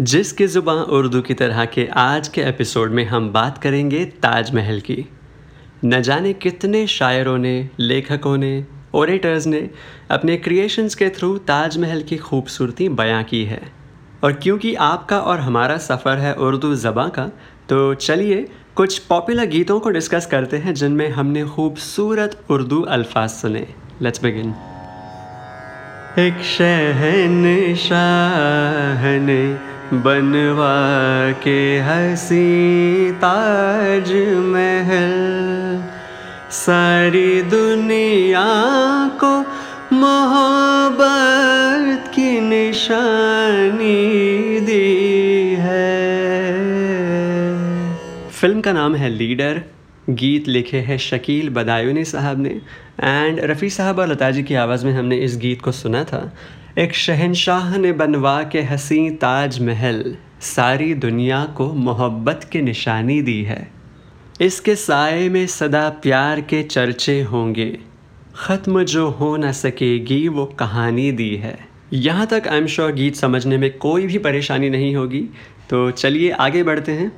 जिसकी ज़ुबान उर्दू की तरह के आज के एपिसोड में हम बात करेंगे ताजमहल की। न जाने कितने शायरों ने, लेखकों ने ओरेटर्स ने अपने क्रिएशंस के थ्रू ताजमहल की खूबसूरती बयां की है। और क्योंकि आपका और हमारा सफ़र है उर्दू ज़बाँ का तो चलिए कुछ पॉपुलर गीतों को डिस्कस करते हैं जिनमें हमने खूबसूरत उर्दू अल्फाज सुने। लेट्स बिगिन एक शहन शाह ने बनवा के हसी ताज महल सारी दुनिया को मोहब्बत की निशानी दी है। फ़िल्म का नाम है लीडर। गीत लिखे हैं शकील बदायूनी साहब ने एंड रफ़ी साहब और लता जी की आवाज़ में हमने इस गीत को सुना था। एक शहनशाह ने बनवा के हसी ताज महल सारी दुनिया को मोहब्बत की निशानी दी है। इसके साय में सदा प्यार के चर्चे होंगे। ख़त्म जो हो न सकेगी, वो कहानी दी है। यहाँ तक आई एम श्योर गीत समझने में कोई भी परेशानी नहीं होगी। तो चलिए आगे बढ़ते हैं।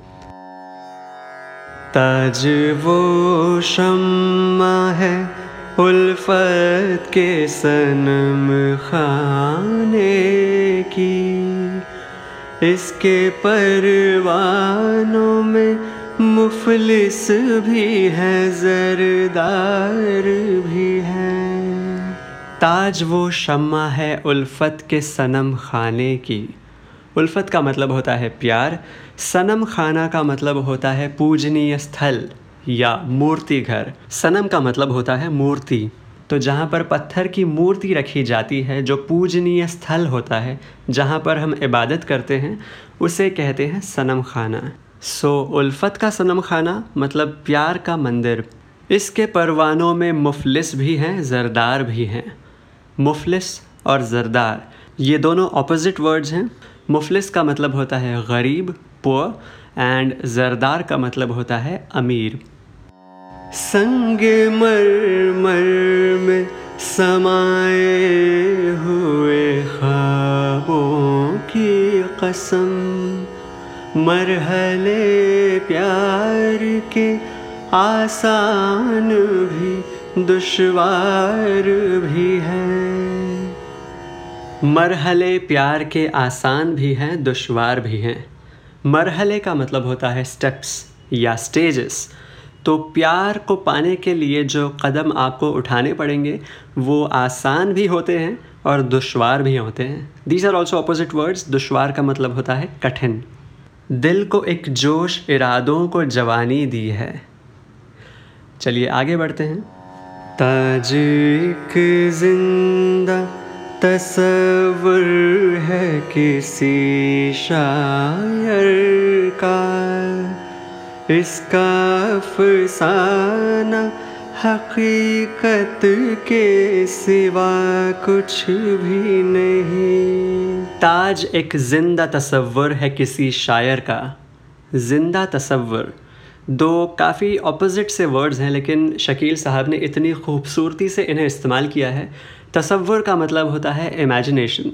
ताज वो शम्मा है उल्फत के सनम खाने की। इसके परवानों में मुफलिस भी है, जरदार भी है। ताज वो शम्मा है उल्फत के सनम खाने की। उल्फत का मतलब होता है प्यार, सनम खाना का मतलब होता है पूजनीय स्थल। या मूर्ति घर। सनम का मतलब होता है मूर्ति। तो जहाँ पर पत्थर की मूर्ति रखी जाती है, जो पूजनीय स्थल होता है, जहाँ पर हम इबादत करते हैं, उसे कहते हैं सनम खाना सो, उल्फत का सनम खाना मतलब प्यार का मंदिर। इसके परवानों में मुफलिस भी हैं, ज़रदार भी हैं। मुफलिस और ज़रदार, ये दोनों ऑपोजिट वर्ड्स हैं। मुफलिस का मतलब होता है गरीब पुअर एंड ज़रदार का मतलब होता है अमीर। संग मर मर में समाए हुए ख्वाबों की कसम, मरहले प्यार के आसान भी, दुश्वार भी हैं। मरहले प्यार के आसान भी हैं, दुशवार भी हैं। मरहले का मतलब होता है स्टेप्स या स्टेजेस तो प्यार को पाने के लिए जो कदम आपको उठाने पड़ेंगे, वो आसान भी होते हैं और दुशवार भी होते हैं। These are also opposite words दुशवार का मतलब होता है कठिन। दिल को एक जोश इरादों को जवानी दी है। चलिए आगे बढ़ते हैं। ताज एक ज़िंदा तस्वर है किसी शायर का। इसका फसाना हकीकत के सिवा कुछ भी नहीं। ताज एक ज़िंदा तस्वर है किसी शायर का। ज़िंदा तस्वर दो काफ़ी अपोजिट से वर्ड्स हैं, लेकिन शकील साहब ने इतनी खूबसूरती से इन्हें इस्तेमाल किया है। तसव्वुर का मतलब होता है इमेजिनेशन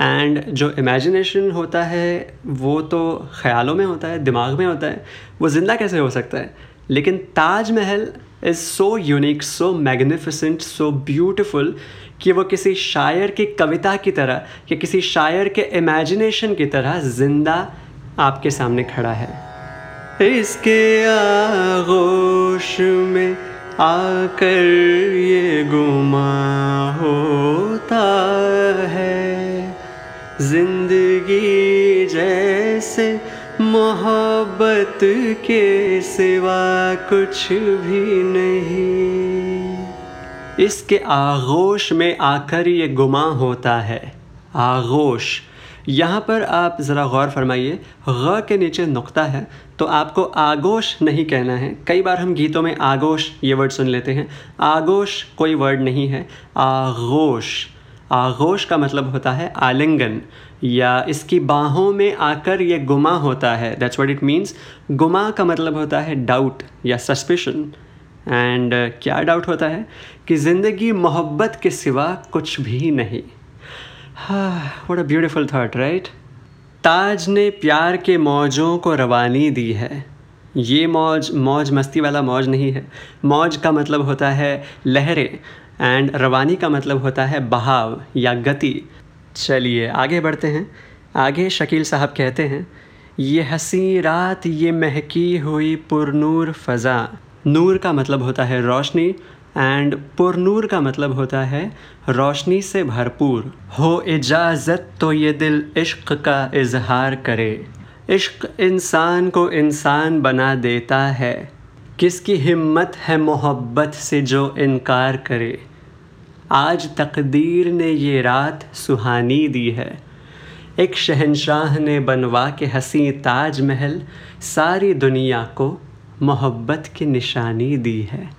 एंड जो इमेजिनेशन होता है, वो तो ख़्यालों में होता है, दिमाग में होता है, वो ज़िंदा कैसे हो सकता है? लेकिन Taj Mahal is so unique so magnificent so beautiful कि वो किसी शायर की कविता की तरह या किसी शायर के इमेजिनेशन की तरह ज़िंदा आपके सामने खड़ा है। इसके आगोश में आकर ये गुमा होता है। ज़िंदगी जैसे मोहब्बत के सिवा कुछ भी नहीं। इसके आगोश में आकर ये गुमा होता है। आगोश। यहाँ पर आप ज़रा गौर फरमाइए। ग के नीचे नुक्ता है तो आपको आगोश नहीं कहना है। कई बार हम गीतों में आगोश ये वर्ड सुन लेते हैं। आगोश कोई वर्ड नहीं है। आगोश। आगोश का मतलब होता है आलिंगन या इसकी बाहों में आकर ये गुमा होता है। दैट्स व्हाट इट मीन्स गुमा का मतलब होता है डाउट या सस्पिशन एंड uh, क्या डाउट होता है? कि ज़िंदगी मोहब्बत के सिवा कुछ भी नहीं। What a beautiful thought right Taj ने प्यार के मौजों को रवानी दी है। ये मौज मौज मस्ती वाला मौज नहीं है। मौज का मतलब होता है लहरें। एंड रवानी का मतलब होता है बहाव या गति। चलिए, आगे बढ़ते हैं। आगे शकील साहब कहते हैं, ये हसी रात, ये महकी हुई पुरनूर फ़ज़ा। नूर का मतलब होता है रोशनी एंड पुरनूर का मतलब होता है रोशनी से भरपूर। हो इजाज़त तो ये दिल इश्क का इजहार करे। इश्क इंसान को इंसान बना देता है। किसकी हिम्मत है मोहब्बत से जो इनकार करे? आज तकदीर ने ये रात सुहानी दी है। एक शहनशाह ने बनवा के हसी ताज महल सारी दुनिया को मोहब्बत की निशानी दी है।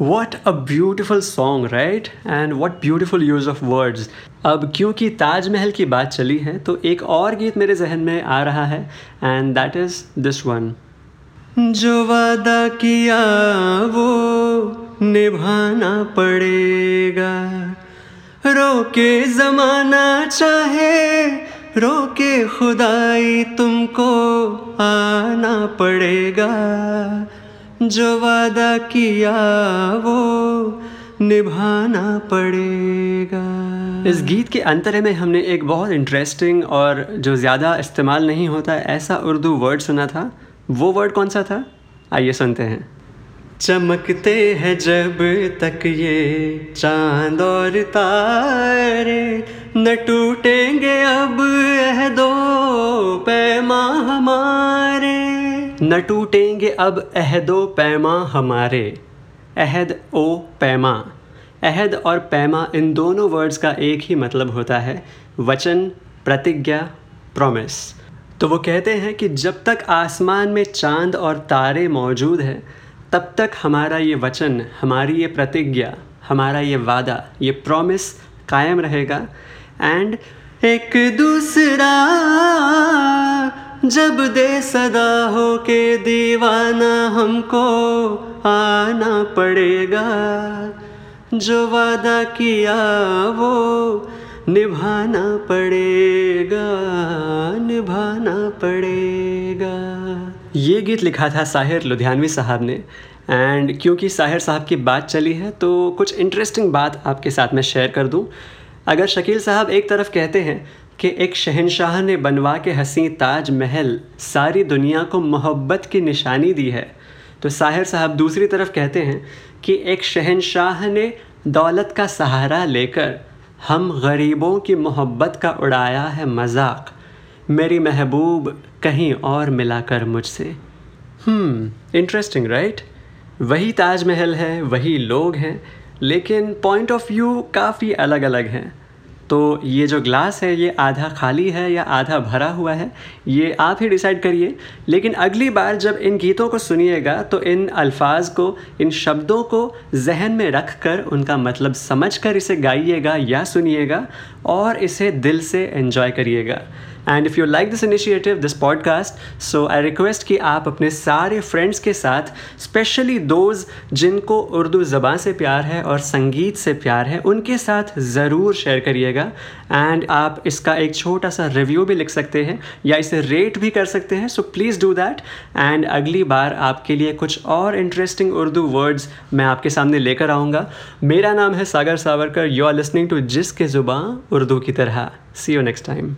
What a beautiful song right and what beautiful use of words अब क्योंकि ताजमहल की बात चली है तो एक और गीत मेरे जहन में आ रहा है and that is this one जो वादा किया वो निभाना पड़ेगा। रोके ज़माना चाहे, रोके खुदाई तुमको आना पड़ेगा। जो वादा किया वो निभाना पड़ेगा। इस गीत के अंतरे में हमने एक बहुत इंटरेस्टिंग और जो ज़्यादा इस्तेमाल नहीं होता, ऐसा उर्दू वर्ड सुना था वो वर्ड कौन सा था? आइए सुनते हैं। चमकते हैं जब तक ये चाँद और तारे न टूटेंगे, अब यह दो पैमा हमारे। न टूटेंगे, अब अहदो पैमा हमारे। अहद ओ पैमा। अहद और पैमा इन दोनों वर्ड्स का एक ही मतलब होता है। वचन, प्रतिज्ञा प्रॉमिस तो वो कहते हैं कि जब तक आसमान में चाँद और तारे मौजूद हैं, तब तक हमारा ये वचन, हमारी ये प्रतिज्ञा, हमारा ये वादा, ये प्रॉमिस कायम रहेगा। एंड एक दूसरा, जब दे सदा हो के दीवाना हमको आना पड़ेगा। जो वादा किया वो निभाना पड़ेगा निभाना पड़ेगा। ये गीत लिखा था साहिर लुधियानवी साहब ने एंड क्योंकि साहिर साहब की बात चली है तो कुछ इंटरेस्टिंग बात आपके साथ मैं शेयर कर दूँ। अगर शकील साहब एक तरफ़ कहते हैं कि एक शहनशाह ने बनवा के हसी ताज महल सारी दुनिया को मोहब्बत की निशानी दी है तो साहिर साहब दूसरी तरफ़ कहते हैं कि एक शहनशाह ने दौलत का सहारा लेकर हम गरीबों की मोहब्बत का उड़ाया है मज़ाक। मेरी महबूब कहीं और मिला कर मुझसे इंटरेस्टिंग राइट वही ताजमहल है, वही लोग हैं, लेकिन पॉइंट ऑफ़ व्यू काफ़ी अलग अलग हैं। तो ये जो ग्लास है, ये आधा खाली है या आधा भरा हुआ है, ये आप ही डिसाइड करिए। लेकिन अगली बार जब इन गीतों को सुनिएगा तो इन अल्फाज को, इन शब्दों को जहन में रख कर उनका मतलब समझ कर इसे गाइएगा या सुनिएगा और इसे दिल से एंजॉय करिएगा। And if you like this initiative this podcast so I request कि आप अपने सारे फ्रेंड्स के साथ स्पेशली दोज जिनको उर्दू ज़बान से प्यार है और संगीत से प्यार है, उनके साथ ज़रूर शेयर करिएगा। एंड आप इसका एक छोटा सा रिव्यू भी लिख सकते हैं या इसे रेट भी कर सकते हैं। So please do that and अगली बार आपके लिए कुछ और इंटरेस्टिंग उर्दू वर्ड्स मैं आपके सामने लेकर आऊँगा। मेरा नाम है Sagar Savarkar. You are listening to जिसके ज़ुबान उर्दू की तरह। सी यू नेक्स्ट टाइम